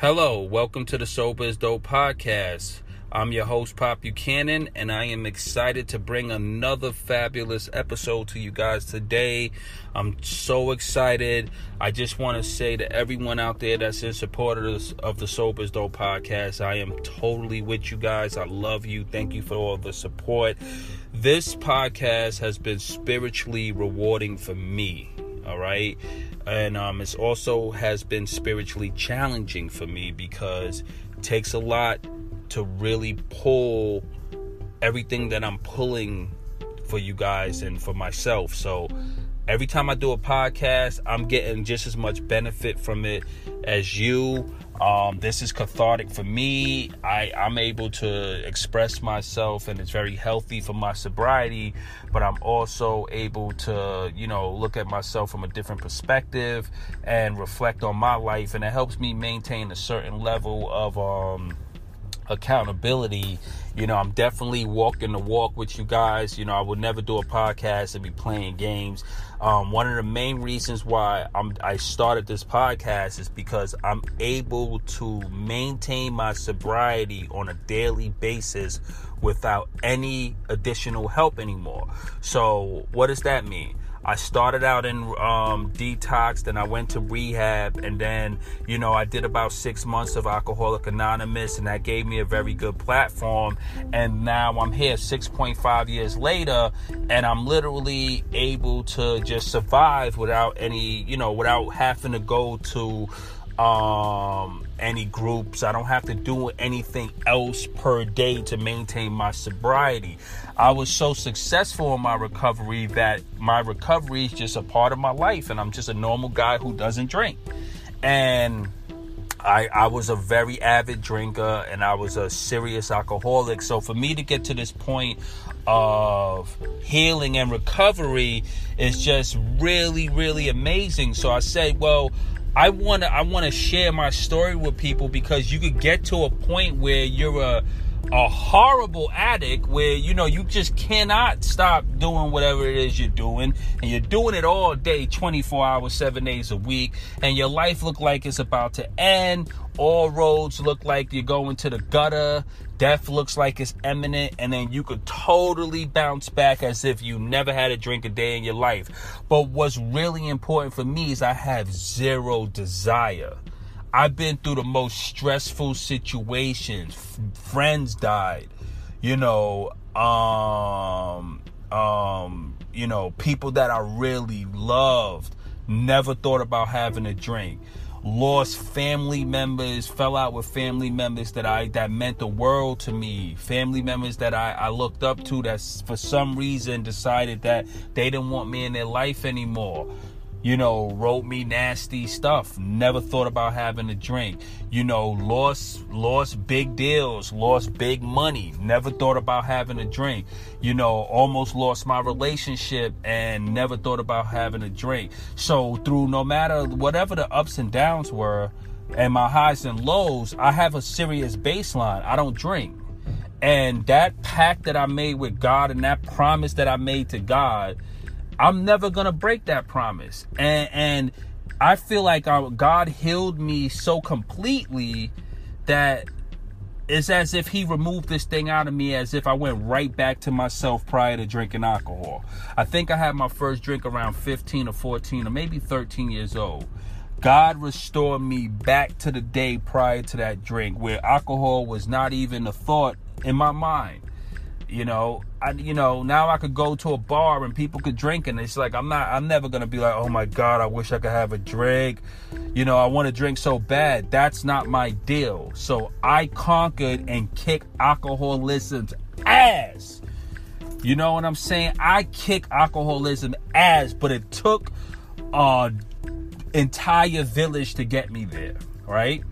Hello, welcome to the Sober is Dope podcast. I'm your host, Pop Buchanan, and I am excited to bring another fabulous episode to you guys today. I'm so excited. I just want to say to everyone out there that's in support of, the Sober is Dope podcast, I am totally with you guys. I love you. Thank you for all the support. This podcast has been spiritually rewarding for me. All right. And um, it also has been spiritually challenging for me because it takes a lot to really pull everything that I'm pulling for you guys and for myself. So every time I do a podcast, I'm getting just as much benefit from it as you. Um, this is cathartic for me. I, I'm able to express myself, and it's very healthy for my sobriety. But I'm also able to, you know, look at myself from a different perspective and reflect on my life, and it helps me maintain a certain level of um, accountability. You know, I'm definitely walking the walk with you guys. You know, I would never do a podcast and be playing games. Um, one of the main reasons why I'm, I started this podcast is because I'm able to maintain my sobriety on a daily basis without any additional help anymore. So, what does that mean? I started out in um, detox, then I went to rehab, and then, you know, I did about six months of Alcoholic Anonymous, and that gave me a very good platform. And now I'm here 6.5 years later, and I'm literally able to just survive without any, you know, without having to go to um, any groups. I don't have to do anything else per day to maintain my sobriety. I was so successful in my recovery that my recovery is just a part of my life, and I'm just a normal guy who doesn't drink. And I, I was a very avid drinker and I was a serious alcoholic. So for me to get to this point of healing and recovery is just really, really amazing. So I said, well, I want to I want to share my story with people because you could get to a point where you're a a horrible addict where you know you just cannot stop doing whatever it is you're doing. And you're doing it all day 24 hours 7 days a week. And your life look like it's about to end. All roads look like you're going to the gutter death looks like it's imminent and then you could totally bounce back as if you never had a drink a day in your life but what's really important for me is i have zero desire I've been through the most stressful situations. Friends died, you know, um, um, you know, people that I really loved never thought about having a drink. Lost family members, fell out with family members that I that meant the world to me. Family members that I, I looked up to that for some reason decided that they didn't want me in their life anymore you know, wrote me nasty stuff. Never thought about having a drink. You know, lost lost big deals, lost big money. Never thought about having a drink. You know, almost lost my relationship and never thought about having a drink. So through no matter whatever the ups and downs were and my highs and lows, I have a serious baseline. I don't drink. And that pact that I made with God and that promise that I made to God I'm never gonna break that promise. And and I feel like uh, God healed me so completely that it's as if He removed this thing out of me, as if I went right back to myself prior to drinking alcohol. I think I had my first drink around 15 or 14 or maybe 13 years old. God restored me back to the day prior to that drink where alcohol was not even a thought in my mind. You know, I you know now I could go to a bar and people could drink and it's like I'm not I'm never gonna be like oh my god I wish I could have a drink, you know I want to drink so bad. That's not my deal. So I conquered and kicked alcoholism's ass. You know what I'm saying? I kick alcoholism ass, but it took an entire village to get me there, right?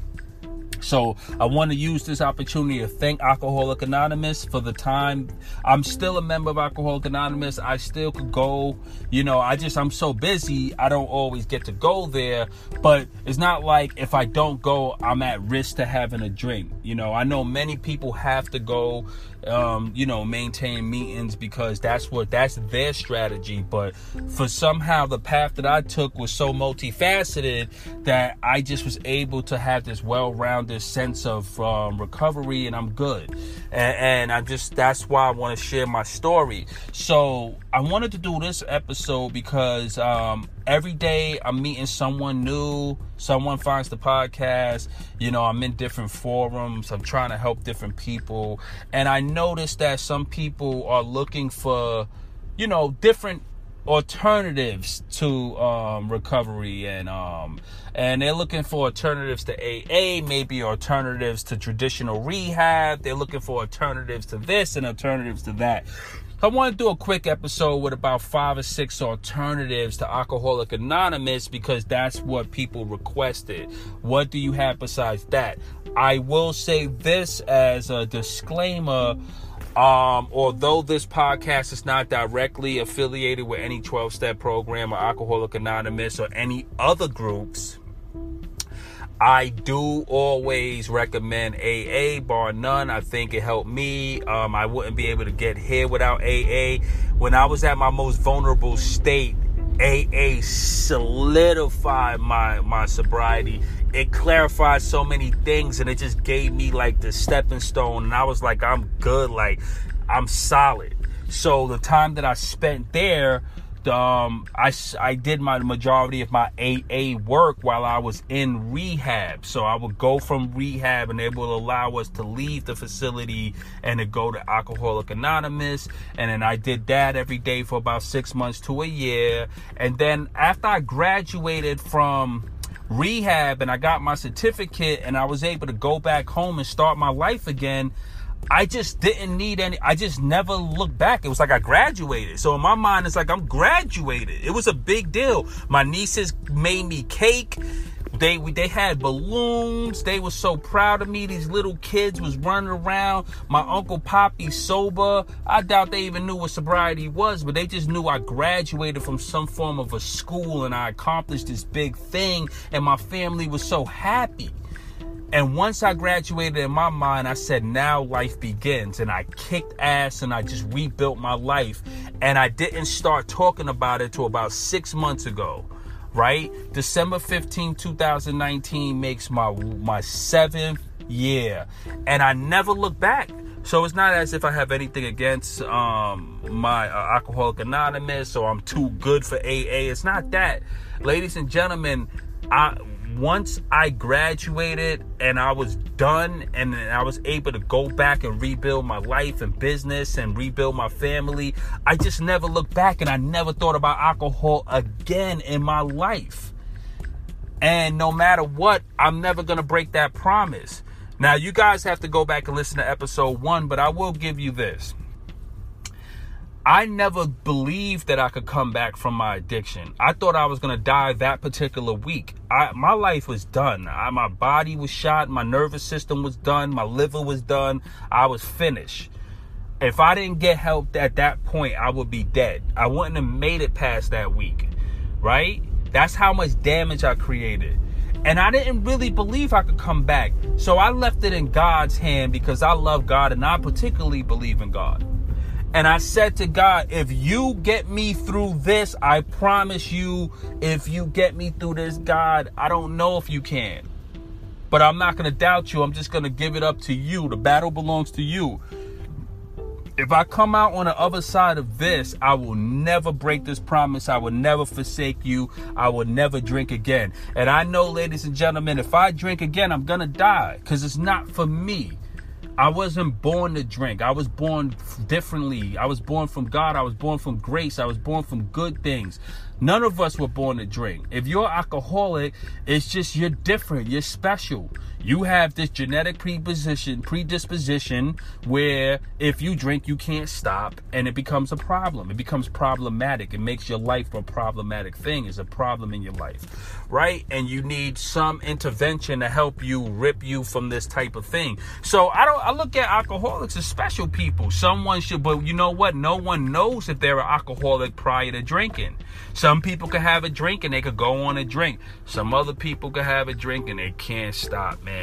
So I want to use this opportunity to thank Alcoholic Anonymous for the time. I'm still a member of Alcoholic Anonymous. I still could go. You know, I just I'm so busy. I don't always get to go there. But it's not like if I don't go, I'm at risk to having a drink. You know, I know many people have to go um, you know, maintain meetings because that's what that's their strategy. But for somehow the path that I took was so multifaceted that I just was able to have this well-rounded sense of um, recovery, and I'm good. And, and I just that's why I want to share my story. So I wanted to do this episode because um, every day I'm meeting someone new. Someone finds the podcast. You know, I'm in different forums. I'm trying to help different people. And I noticed that some people are looking for, you know, different alternatives to um, recovery and um, and they're looking for alternatives to AA, maybe alternatives to traditional rehab. They're looking for alternatives to this and alternatives to that. I want to do a quick episode with about five or six alternatives to Alcoholic Anonymous because that's what people requested. What do you have besides that? I will say this as a disclaimer. Um, although this podcast is not directly affiliated with any 12 step program or Alcoholic Anonymous or any other groups, I do always recommend AA, bar none. I think it helped me. Um, I wouldn't be able to get here without AA. When I was at my most vulnerable state, AA solidified my my sobriety. It clarified so many things, and it just gave me like the stepping stone. And I was like, I'm good. Like I'm solid. So the time that I spent there um, I, I did my majority of my AA work while I was in rehab. So I would go from rehab and they would allow us to leave the facility and to go to Alcoholic Anonymous. And then I did that every day for about six months to a year. And then after I graduated from rehab and I got my certificate and I was able to go back home and start my life again, I just didn't need any. I just never looked back. It was like I graduated. So in my mind, it's like I'm graduated. It was a big deal. My nieces made me cake. They they had balloons. They were so proud of me. These little kids was running around. My uncle Poppy sober. I doubt they even knew what sobriety was, but they just knew I graduated from some form of a school and I accomplished this big thing. And my family was so happy. And once I graduated in my mind, I said, now life begins. And I kicked ass and I just rebuilt my life. And I didn't start talking about it till about six months ago, right? December 15, 2019 makes my, my seventh year. And I never look back. So it's not as if I have anything against um, my uh, Alcoholic Anonymous or I'm too good for AA. It's not that. Ladies and gentlemen, I once I graduated and I was done and I was able to go back and rebuild my life and business and rebuild my family, I just never looked back and I never thought about alcohol again in my life. And no matter what, I'm never going to break that promise. Now, you guys have to go back and listen to episode one, but I will give you this. I never believed that I could come back from my addiction. I thought I was gonna die that particular week. I, my life was done. I, my body was shot. My nervous system was done. My liver was done. I was finished. If I didn't get help at that point, I would be dead. I wouldn't have made it past that week, right? That's how much damage I created. And I didn't really believe I could come back. So I left it in God's hand because I love God and I particularly believe in God. And I said to God, if you get me through this, I promise you, if you get me through this, God, I don't know if you can. But I'm not going to doubt you. I'm just going to give it up to you. The battle belongs to you. If I come out on the other side of this, I will never break this promise. I will never forsake you. I will never drink again. And I know, ladies and gentlemen, if I drink again, I'm going to die because it's not for me. I wasn't born to drink. I was born differently. I was born from God. I was born from grace. I was born from good things. None of us were born to drink. If you're alcoholic, it's just you're different. You're special. You have this genetic predisposition, predisposition where if you drink, you can't stop, and it becomes a problem. It becomes problematic. It makes your life a problematic thing. It's a problem in your life, right? And you need some intervention to help you rip you from this type of thing. So I don't. I look at alcoholics as special people. Someone should, but you know what? No one knows if they're an alcoholic prior to drinking. Some people could have a drink and they could go on a drink. Some other people could have a drink and they can't stop, man.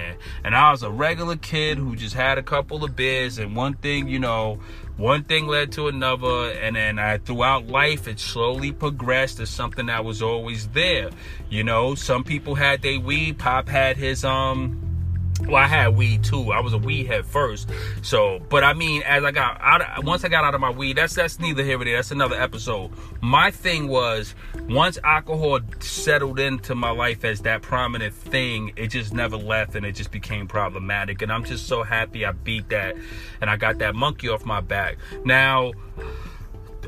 And I was a regular kid who just had a couple of beers and one thing, you know, one thing led to another and then I throughout life it slowly progressed to something that was always there. You know, some people had their weed, Pop had his um well, I had weed too. I was a weed head first. So, but I mean, as I got out, once I got out of my weed, that's that's neither here nor there. That's another episode. My thing was once alcohol settled into my life as that prominent thing, it just never left, and it just became problematic. And I'm just so happy I beat that, and I got that monkey off my back. Now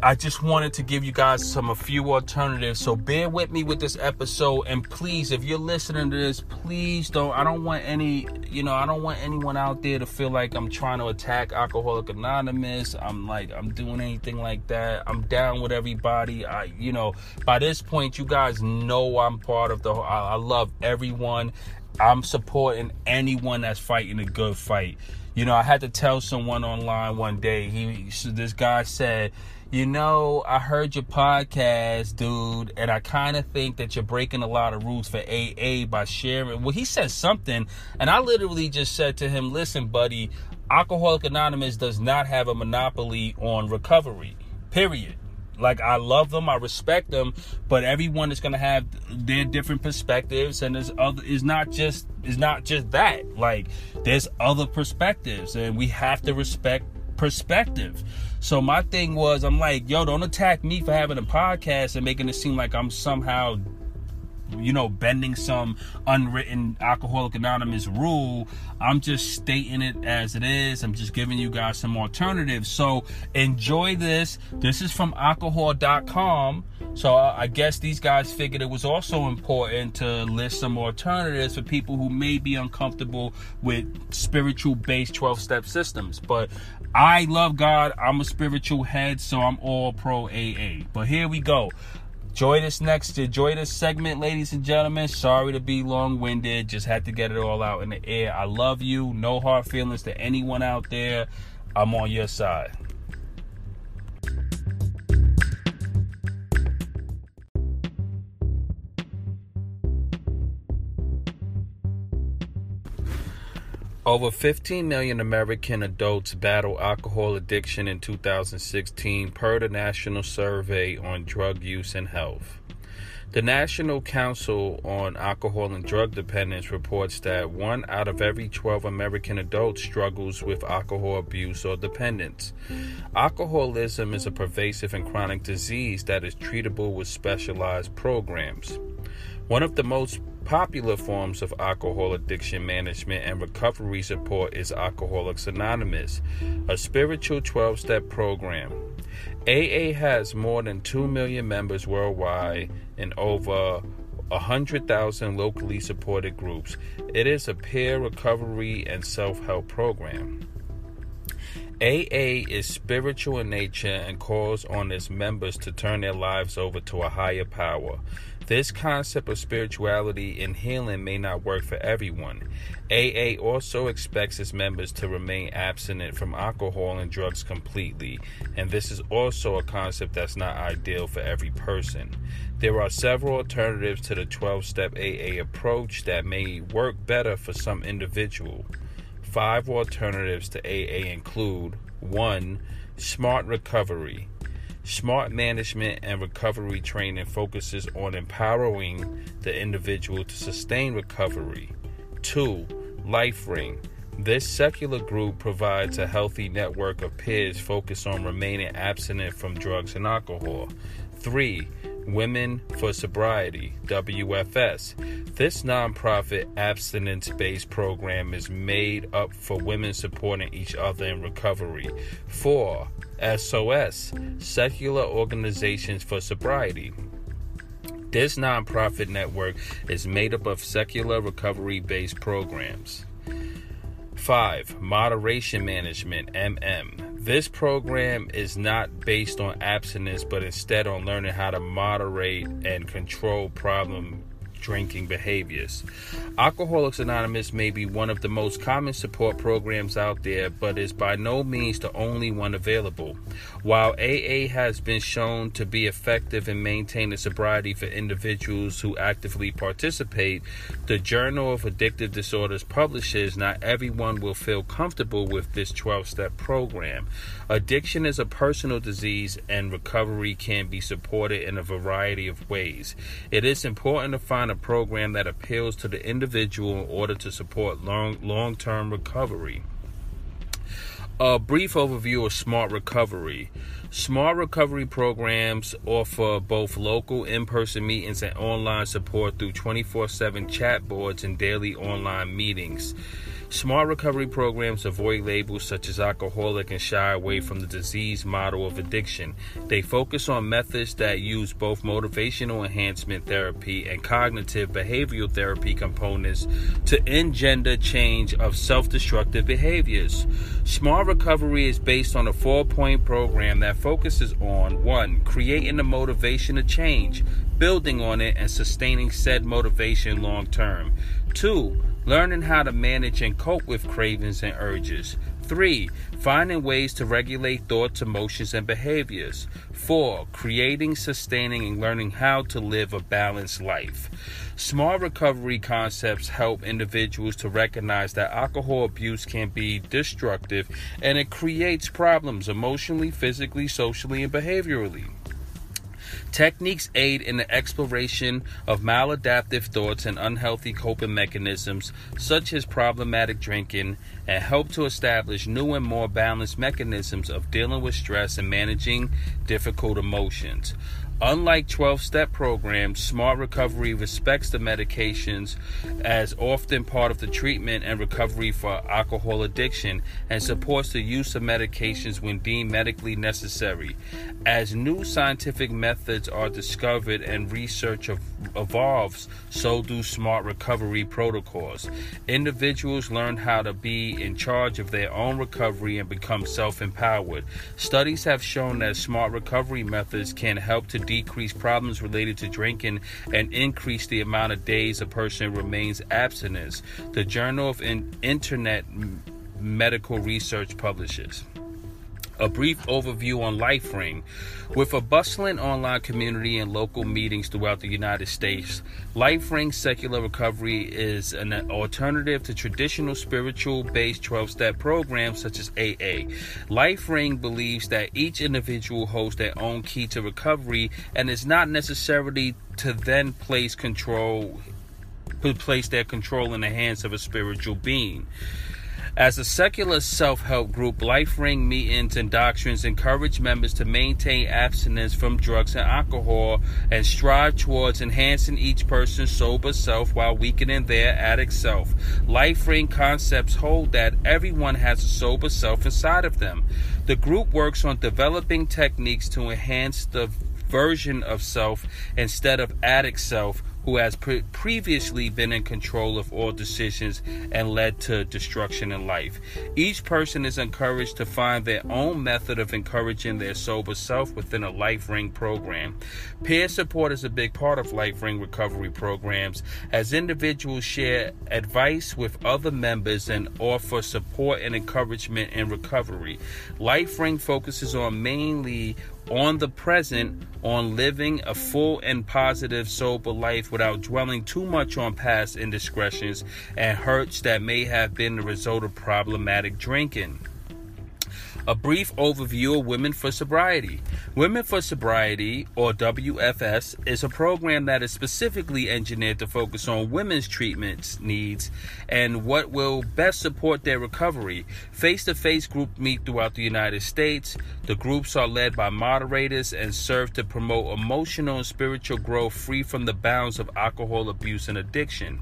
I just wanted to give you guys some a few alternatives. So bear with me with this episode and please if you're listening to this, please don't I don't want any, you know, I don't want anyone out there to feel like I'm trying to attack Alcoholic Anonymous. I'm like I'm doing anything like that. I'm down with everybody. I you know, by this point you guys know I'm part of the I, I love everyone. I'm supporting anyone that's fighting a good fight. You know, I had to tell someone online one day. He this guy said you know, I heard your podcast, dude, and I kind of think that you're breaking a lot of rules for AA by sharing. Well, he said something, and I literally just said to him, listen, buddy, Alcoholic Anonymous does not have a monopoly on recovery, period. Like I love them, I respect them, but everyone is gonna have their different perspectives, and there's other is not just it's not just that. Like there's other perspectives, and we have to respect perspective. So my thing was, I'm like, yo, don't attack me for having a podcast and making it seem like I'm somehow you know, bending some unwritten Alcoholic Anonymous rule. I'm just stating it as it is. I'm just giving you guys some alternatives. So enjoy this. This is from alcohol.com. So I guess these guys figured it was also important to list some alternatives for people who may be uncomfortable with spiritual based 12 step systems. But I love God. I'm a spiritual head, so I'm all pro AA. But here we go. Enjoy this next, enjoy this segment, ladies and gentlemen. Sorry to be long winded, just had to get it all out in the air. I love you. No hard feelings to anyone out there. I'm on your side. Over 15 million American adults battle alcohol addiction in 2016, per the National Survey on Drug Use and Health. The National Council on Alcohol and Drug Dependence reports that one out of every 12 American adults struggles with alcohol abuse or dependence. Alcoholism is a pervasive and chronic disease that is treatable with specialized programs. One of the most popular forms of alcohol addiction management and recovery support is Alcoholics Anonymous, a spiritual 12 step program. AA has more than 2 million members worldwide and over 100,000 locally supported groups. It is a peer recovery and self help program. AA is spiritual in nature and calls on its members to turn their lives over to a higher power. This concept of spirituality and healing may not work for everyone. AA also expects its members to remain abstinent from alcohol and drugs completely, and this is also a concept that's not ideal for every person. There are several alternatives to the 12 step AA approach that may work better for some individual. Five alternatives to AA include 1. Smart recovery. Smart management and recovery training focuses on empowering the individual to sustain recovery. 2. LifeRing. This secular group provides a healthy network of peers focused on remaining abstinent from drugs and alcohol. 3. Women for Sobriety, WFS. This nonprofit abstinence based program is made up for women supporting each other in recovery. 4. SOS, Secular Organizations for Sobriety. This nonprofit network is made up of secular recovery based programs. 5. Moderation Management, MM. This program is not based on abstinence, but instead on learning how to moderate and control problem drinking behaviors. Alcoholics Anonymous may be one of the most common support programs out there, but is by no means the only one available. While AA has been shown to be effective in maintaining sobriety for individuals who actively participate, the Journal of Addictive Disorders publishes not everyone will feel comfortable with this 12 step program. Addiction is a personal disease, and recovery can be supported in a variety of ways. It is important to find a program that appeals to the individual in order to support long long term recovery. A brief overview of Smart Recovery. Smart Recovery programs offer both local in person meetings and online support through 24 7 chat boards and daily online meetings. Smart recovery programs avoid labels such as alcoholic and shy away from the disease model of addiction. They focus on methods that use both motivational enhancement therapy and cognitive behavioral therapy components to engender change of self destructive behaviors. Smart recovery is based on a four point program that focuses on 1. Creating the motivation to change, building on it, and sustaining said motivation long term. 2 learning how to manage and cope with cravings and urges. 3. Finding ways to regulate thoughts, emotions, and behaviors. 4. Creating, sustaining, and learning how to live a balanced life. Smart recovery concepts help individuals to recognize that alcohol abuse can be destructive and it creates problems emotionally, physically, socially, and behaviorally. Techniques aid in the exploration of maladaptive thoughts and unhealthy coping mechanisms, such as problematic drinking, and help to establish new and more balanced mechanisms of dealing with stress and managing difficult emotions. Unlike 12 step programs, Smart Recovery respects the medications as often part of the treatment and recovery for alcohol addiction and supports the use of medications when deemed medically necessary. As new scientific methods are discovered and research evolves, so do Smart Recovery protocols. Individuals learn how to be in charge of their own recovery and become self empowered. Studies have shown that Smart Recovery methods can help to decrease problems related to drinking and increase the amount of days a person remains abstinent. The Journal of Internet Medical Research publishes a brief overview on LifeRing. With a bustling online community and local meetings throughout the United States, LifeRing Secular Recovery is an alternative to traditional spiritual based 12 step programs such as AA. LifeRing believes that each individual holds their own key to recovery and is not necessarily to then place control to place their control in the hands of a spiritual being. As a secular self help group, LifeRing meetings and doctrines encourage members to maintain abstinence from drugs and alcohol and strive towards enhancing each person's sober self while weakening their addict self. LifeRing concepts hold that everyone has a sober self inside of them. The group works on developing techniques to enhance the version of self instead of addict self who has pre- previously been in control of all decisions and led to destruction in life. Each person is encouraged to find their own method of encouraging their sober self within a LifeRing program. Peer support is a big part of LifeRing recovery programs as individuals share advice with other members and offer support and encouragement in recovery. LifeRing focuses on mainly on the present, on living a full and positive, sober life without dwelling too much on past indiscretions and hurts that may have been the result of problematic drinking. A brief overview of Women for Sobriety. Women for Sobriety, or WFS, is a program that is specifically engineered to focus on women's treatment needs and what will best support their recovery. Face to face group meet throughout the United States. The groups are led by moderators and serve to promote emotional and spiritual growth free from the bounds of alcohol abuse and addiction.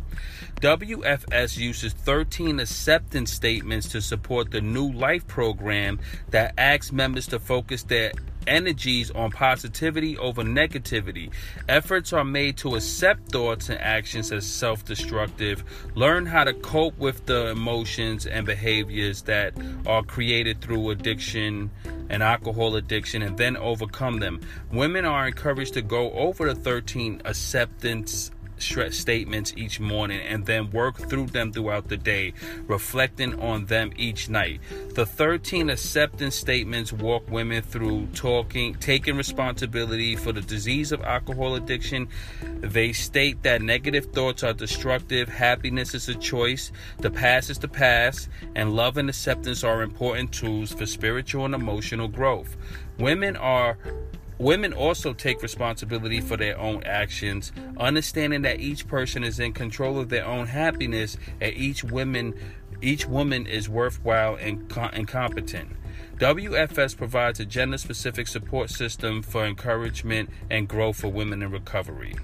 WFS uses 13 acceptance statements to support the New Life program that asks members to focus their energies on positivity over negativity. Efforts are made to accept thoughts and actions as self destructive, learn how to cope with the emotions and behaviors that are created through addiction and alcohol addiction, and then overcome them. Women are encouraged to go over the 13 acceptance statements each morning and then work through them throughout the day, reflecting on them each night. The 13 acceptance statements walk women through talking, taking responsibility for the disease of alcohol addiction. They state that negative thoughts are destructive, happiness is a choice, the past is the past, and love and acceptance are important tools for spiritual and emotional growth. Women are Women also take responsibility for their own actions, understanding that each person is in control of their own happiness and each woman each woman is worthwhile and, and competent. WFS provides a gender specific support system for encouragement and growth for women in recovery.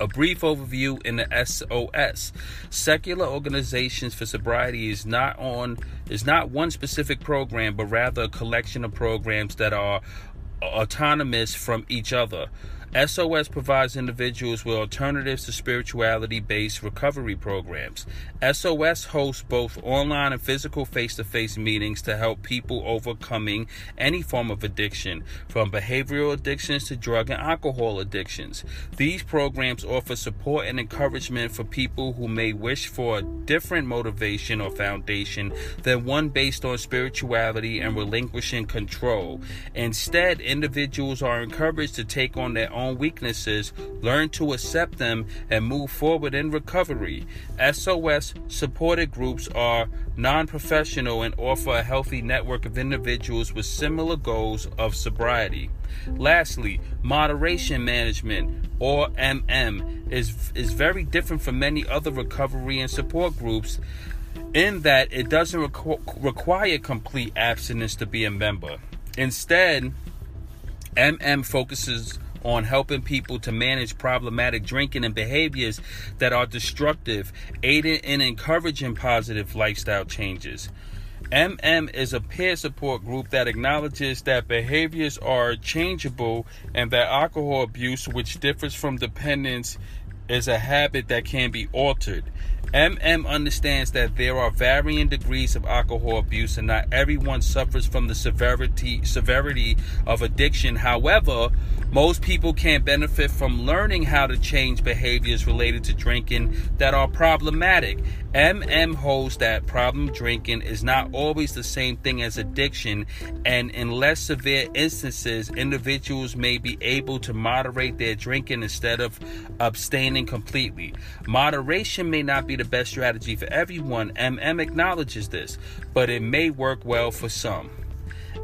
A brief overview in the SOS. Secular Organizations for Sobriety is not on is not one specific program, but rather a collection of programs that are autonomous from each other. SOS provides individuals with alternatives to spirituality based recovery programs. SOS hosts both online and physical face to face meetings to help people overcoming any form of addiction, from behavioral addictions to drug and alcohol addictions. These programs offer support and encouragement for people who may wish for a different motivation or foundation than one based on spirituality and relinquishing control. Instead, individuals are encouraged to take on their own own weaknesses, learn to accept them, and move forward in recovery. SOS supported groups are non professional and offer a healthy network of individuals with similar goals of sobriety. Lastly, moderation management or MM is, is very different from many other recovery and support groups in that it doesn't requ- require complete abstinence to be a member. Instead, MM focuses on helping people to manage problematic drinking and behaviors that are destructive, aiding and encouraging positive lifestyle changes. MM is a peer support group that acknowledges that behaviors are changeable and that alcohol abuse, which differs from dependence, is a habit that can be altered. MM understands that there are varying degrees of alcohol abuse and not everyone suffers from the severity severity of addiction. However, most people can benefit from learning how to change behaviors related to drinking that are problematic. MM holds that problem drinking is not always the same thing as addiction, and in less severe instances, individuals may be able to moderate their drinking instead of abstaining completely. Moderation may not be the best strategy for everyone. MM acknowledges this, but it may work well for some.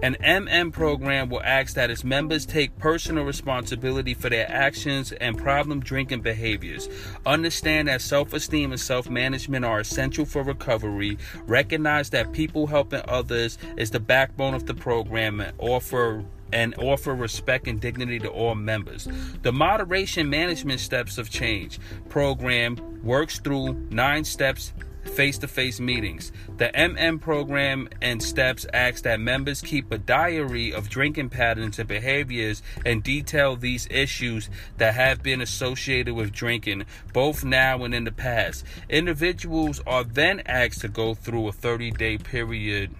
An MM program will ask that its members take personal responsibility for their actions and problem drinking behaviors. Understand that self esteem and self management are essential for recovery. Recognize that people helping others is the backbone of the program and offer and offer respect and dignity to all members. The moderation management steps of change program works through nine steps face to face meetings. The MM program and steps ask that members keep a diary of drinking patterns and behaviors and detail these issues that have been associated with drinking, both now and in the past. Individuals are then asked to go through a 30 day period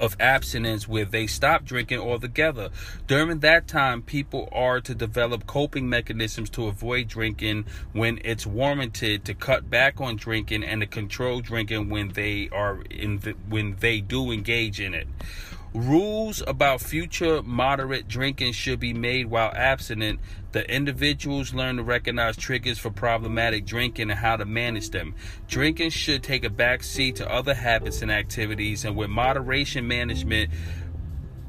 of abstinence where they stop drinking altogether. During that time, people are to develop coping mechanisms to avoid drinking when it's warranted, to cut back on drinking, and to control drinking when they are in the, when they do engage in it. Rules about future moderate drinking should be made while abstinent. The individuals learn to recognize triggers for problematic drinking and how to manage them. Drinking should take a back seat to other habits and activities, and with moderation management,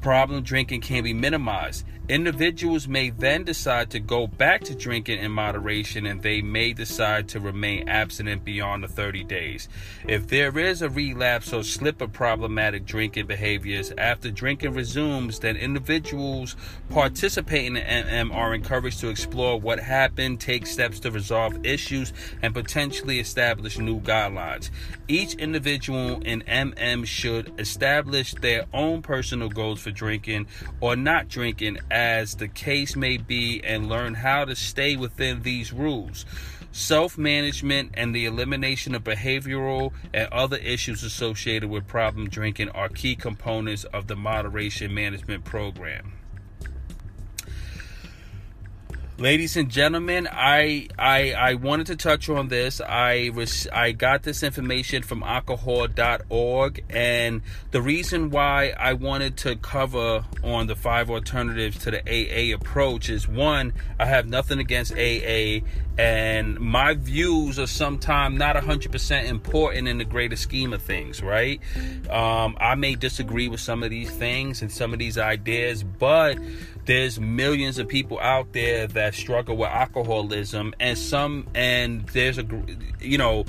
problem drinking can be minimized. Individuals may then decide to go back to drinking in moderation and they may decide to remain abstinent beyond the 30 days. If there is a relapse or slip of problematic drinking behaviors after drinking resumes, then individuals participating in MM are encouraged to explore what happened, take steps to resolve issues, and potentially establish new guidelines. Each individual in MM should establish their own personal goals for drinking or not drinking as the case may be, and learn how to stay within these rules. Self management and the elimination of behavioral and other issues associated with problem drinking are key components of the moderation management program. Ladies and gentlemen, I, I I wanted to touch on this. I was I got this information from alcohol.org and the reason why I wanted to cover on the five alternatives to the AA approach is one, I have nothing against AA and my views are sometimes not 100% important in the greater scheme of things, right? Um, I may disagree with some of these things and some of these ideas, but there's millions of people out there that struggle with alcoholism and some and there's a you know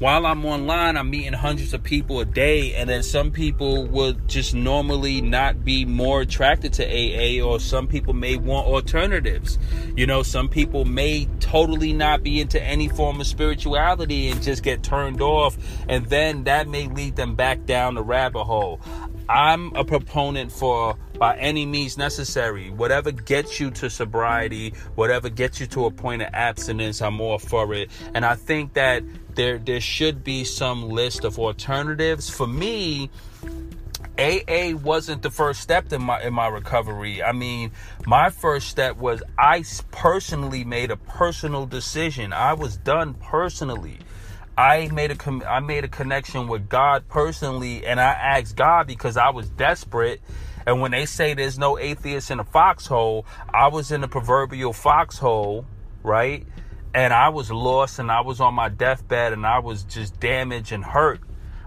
while I'm online, I'm meeting hundreds of people a day, and then some people would just normally not be more attracted to AA, or some people may want alternatives. You know, some people may totally not be into any form of spirituality and just get turned off, and then that may lead them back down the rabbit hole. I'm a proponent for by any means necessary. Whatever gets you to sobriety, whatever gets you to a point of abstinence, I'm all for it. And I think that there there should be some list of alternatives. For me, AA wasn't the first step in my in my recovery. I mean, my first step was I personally made a personal decision. I was done personally. I made a I made a connection with God personally, and I asked God because I was desperate. And when they say there's no atheist in a foxhole, I was in the proverbial foxhole, right? And I was lost, and I was on my deathbed, and I was just damaged and hurt.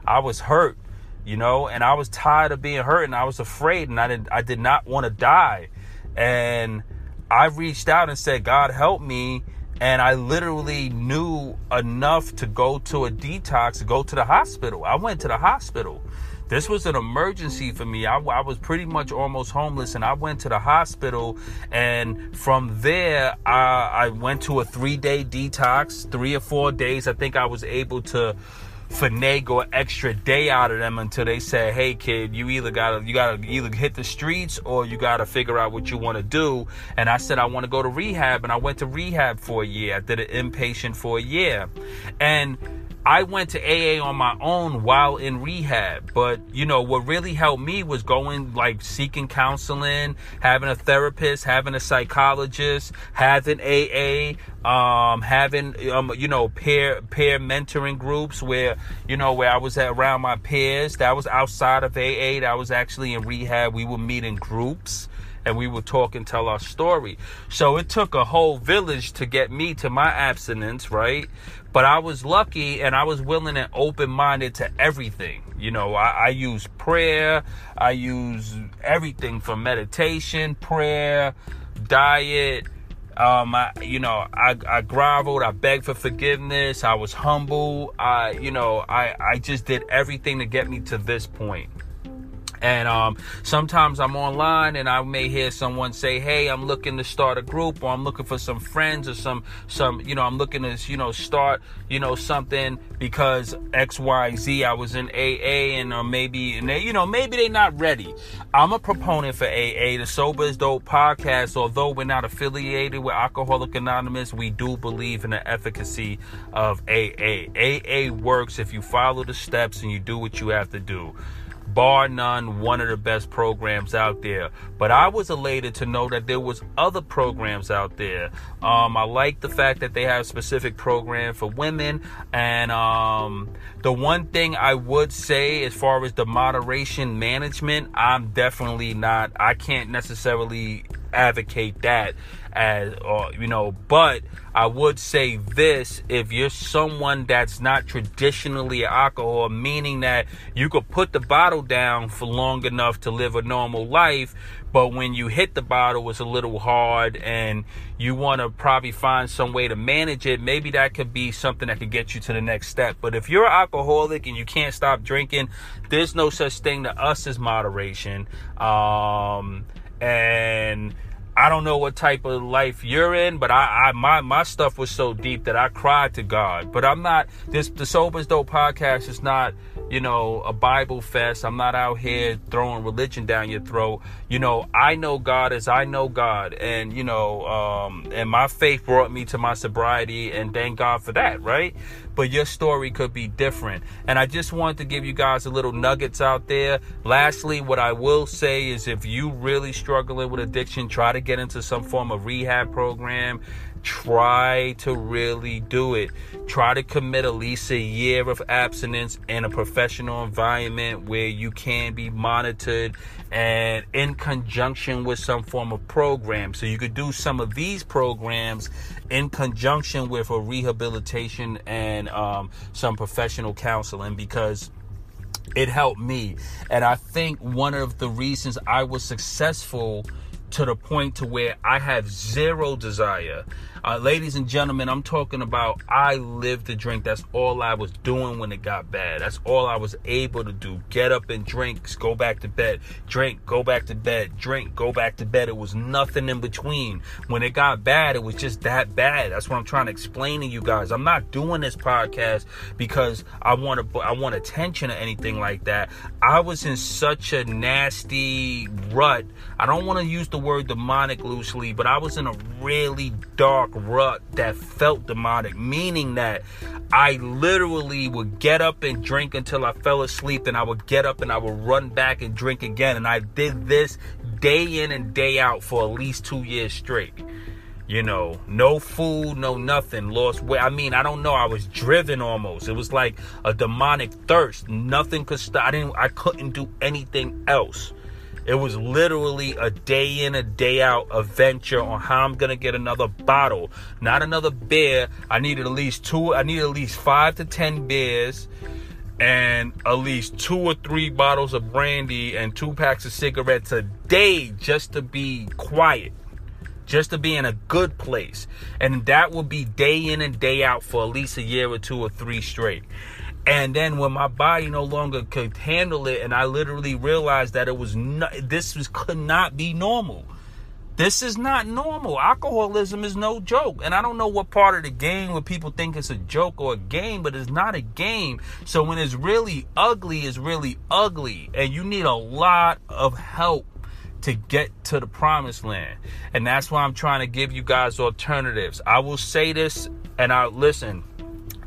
I was hurt, you know, and I was tired of being hurt, and I was afraid, and I did I did not want to die, and I reached out and said, God help me and I literally knew enough to go to a detox, go to the hospital. I went to the hospital. This was an emergency for me. I, I, was pretty much almost homeless, and I went to the hospital. And from there, I, I went to a three day detox, three or four days. I think I was able to finagle an extra day out of them until they say, "Hey, kid, you either gotta you gotta either hit the streets or you gotta figure out what you want to do." And I said, "I want to go to rehab," and I went to rehab for a year. I did an inpatient for a year, and I went to AA on my own while in rehab, but you know what really helped me was going like seeking counseling, having a therapist, having a psychologist, having AA, um, having um, you know peer peer mentoring groups where you know where I was at around my peers. That was outside of AA. That was actually in rehab. We would meet in groups and we would talk and tell our story. So it took a whole village to get me to my abstinence, right? But I was lucky and I was willing and open minded to everything. You know, I, I use prayer, I use everything from meditation, prayer, diet. Um, I, you know, I, I groveled, I begged for forgiveness, I was humble, I, you know, I, I just did everything to get me to this point. And um, sometimes I'm online and I may hear someone say, "Hey, I'm looking to start a group, or I'm looking for some friends, or some some you know I'm looking to you know start you know something because X Y Z. I was in AA and or maybe and they you know maybe they're not ready. I'm a proponent for AA, the Sober is Dope podcast. Although we're not affiliated with Alcoholic Anonymous, we do believe in the efficacy of AA. AA works if you follow the steps and you do what you have to do. Bar none, one of the best programs out there. But I was elated to know that there was other programs out there. Um, I like the fact that they have a specific program for women. And um, the one thing I would say, as far as the moderation management, I'm definitely not. I can't necessarily advocate that as or you know but i would say this if you're someone that's not traditionally alcohol meaning that you could put the bottle down for long enough to live a normal life but when you hit the bottle it's a little hard and you want to probably find some way to manage it maybe that could be something that could get you to the next step. But if you're an alcoholic and you can't stop drinking there's no such thing to us as moderation. Um and I don't know what type of life you're in, but I, I my my stuff was so deep that I cried to God. But I'm not this the Sober's Dope podcast is not you know, a Bible fest. I'm not out here throwing religion down your throat. You know, I know God as I know God, and you know, um, and my faith brought me to my sobriety, and thank God for that, right? But your story could be different, and I just wanted to give you guys a little nuggets out there. Lastly, what I will say is, if you really struggling with addiction, try to get into some form of rehab program try to really do it. Try to commit at least a year of abstinence in a professional environment where you can be monitored and in conjunction with some form of program. So you could do some of these programs in conjunction with a rehabilitation and um, some professional counseling because it helped me. And I think one of the reasons I was successful to the point to where I have zero desire uh, ladies and gentlemen, I'm talking about I lived to drink. That's all I was doing when it got bad. That's all I was able to do. Get up and drink, go back to bed, drink, go back to bed, drink, go back to bed. It was nothing in between. When it got bad, it was just that bad. That's what I'm trying to explain to you guys. I'm not doing this podcast because I want to I want attention or anything like that. I was in such a nasty rut. I don't want to use the word demonic loosely, but I was in a really dark rut that felt demonic, meaning that I literally would get up and drink until I fell asleep, and I would get up and I would run back and drink again. And I did this day in and day out for at least two years straight. You know, no food, no nothing, lost weight. I mean, I don't know. I was driven almost. It was like a demonic thirst. Nothing could stop. I didn't. I couldn't do anything else. It was literally a day in, a day out adventure on how I'm gonna get another bottle, not another beer. I needed at least two, I needed at least five to ten beers and at least two or three bottles of brandy and two packs of cigarettes a day just to be quiet, just to be in a good place. And that would be day in and day out for at least a year or two or three straight. And then when my body no longer could handle it, and I literally realized that it was this was could not be normal. This is not normal. Alcoholism is no joke. And I don't know what part of the game where people think it's a joke or a game, but it's not a game. So when it's really ugly, it's really ugly. And you need a lot of help to get to the promised land. And that's why I'm trying to give you guys alternatives. I will say this and I listen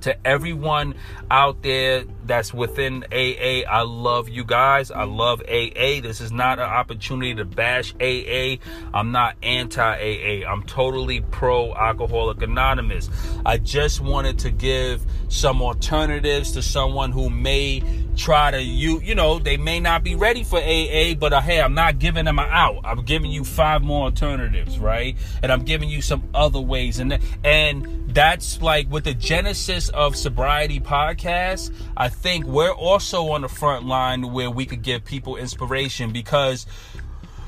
to everyone out there that's within AA. I love you guys. I love AA. This is not an opportunity to bash AA. I'm not anti AA. I'm totally pro Alcoholic Anonymous. I just wanted to give some alternatives to someone who may try to you you know they may not be ready for AA but uh, hey I'm not giving them out I'm giving you five more alternatives right and I'm giving you some other ways and and that's like with the genesis of sobriety podcast I think we're also on the front line where we could give people inspiration because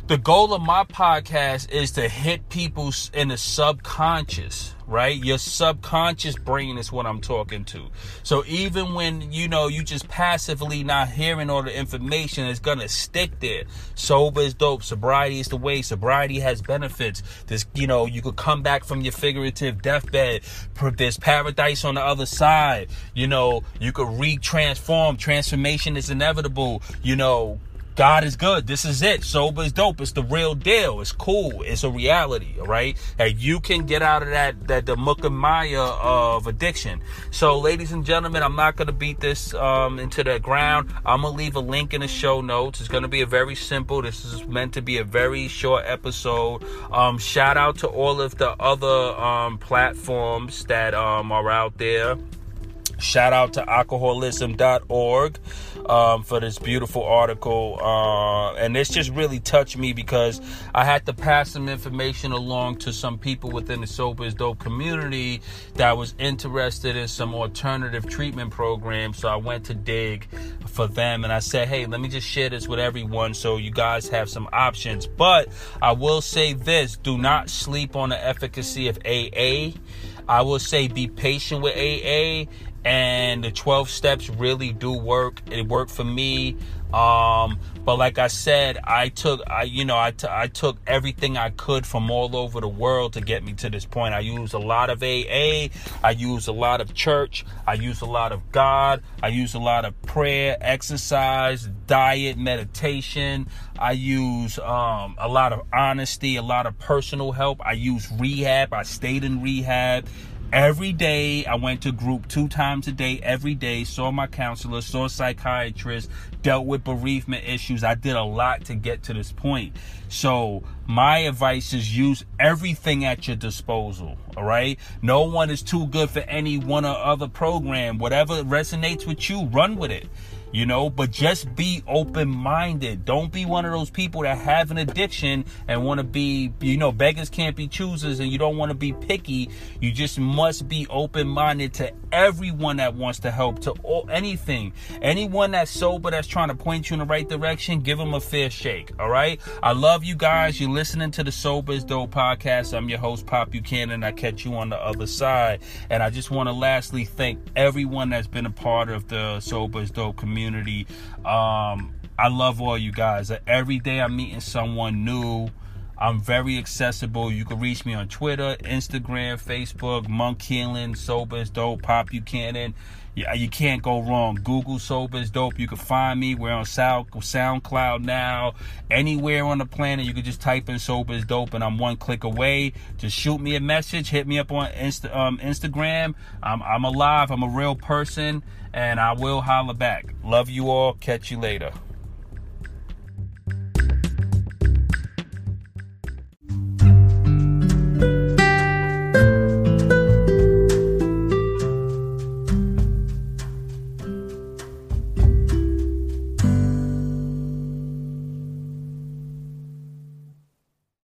the goal of my podcast is to hit people in the subconscious, right? Your subconscious brain is what I'm talking to. So even when you know you just passively not hearing all the information, it's gonna stick there. Sober is dope. Sobriety is the way. Sobriety has benefits. This, you know, you could come back from your figurative deathbed. There's paradise on the other side. You know, you could re-transform. Transformation is inevitable. You know God is good. This is it. Sober is dope. It's the real deal. It's cool. It's a reality. Right. And you can get out of that that the muck and maya of addiction. So, ladies and gentlemen, I'm not gonna beat this um, into the ground. I'm gonna leave a link in the show notes. It's gonna be a very simple. This is meant to be a very short episode. Um, shout out to all of the other um, platforms that um, are out there. Shout out to alcoholism.org um, for this beautiful article. Uh, and this just really touched me because I had to pass some information along to some people within the Sober is Dope community that was interested in some alternative treatment programs. So I went to dig for them and I said, hey, let me just share this with everyone so you guys have some options. But I will say this do not sleep on the efficacy of AA. I will say be patient with AA and the 12 steps really do work. It worked for me. Um, but like i said i took i you know I, t- I took everything i could from all over the world to get me to this point. I used a lot of aa i used a lot of church. I used a lot of god. I used a lot of prayer exercise diet meditation. I use um, a lot of honesty a lot of personal help. I used rehab. I stayed in rehab Every day, I went to group two times a day, every day, saw my counselor, saw a psychiatrist, dealt with bereavement issues. I did a lot to get to this point. So, my advice is use everything at your disposal. All right. No one is too good for any one or other program. Whatever resonates with you, run with it you know but just be open minded don't be one of those people that have an addiction and want to be you know beggars can't be choosers and you don't want to be picky. You just must be open minded to everyone that wants to help to all, anything. Anyone that's sober that's trying to point you in the right direction give them a fair shake all right i love you guys. You're listening to the sober is dope podcast. I'm your host pop buchanan i catch you on the other side. And i just want to lastly thank everyone that's been a part of the sober is dope community community. Um, I love all you guys. Every day I'm meeting someone new. I'm very accessible. You can reach me on Twitter, Instagram, Facebook, Monk Healing, Sober is Dope, Pop You Buchanan. Yeah, you can't go wrong. Google Sober is Dope. You can find me. We're on Sound, SoundCloud now. Anywhere on the planet, you can just type in Sober is Dope, and I'm one click away. Just shoot me a message. Hit me up on Insta, um, Instagram. I'm, I'm alive. I'm a real person, and I will holler back. Love you all. Catch you later.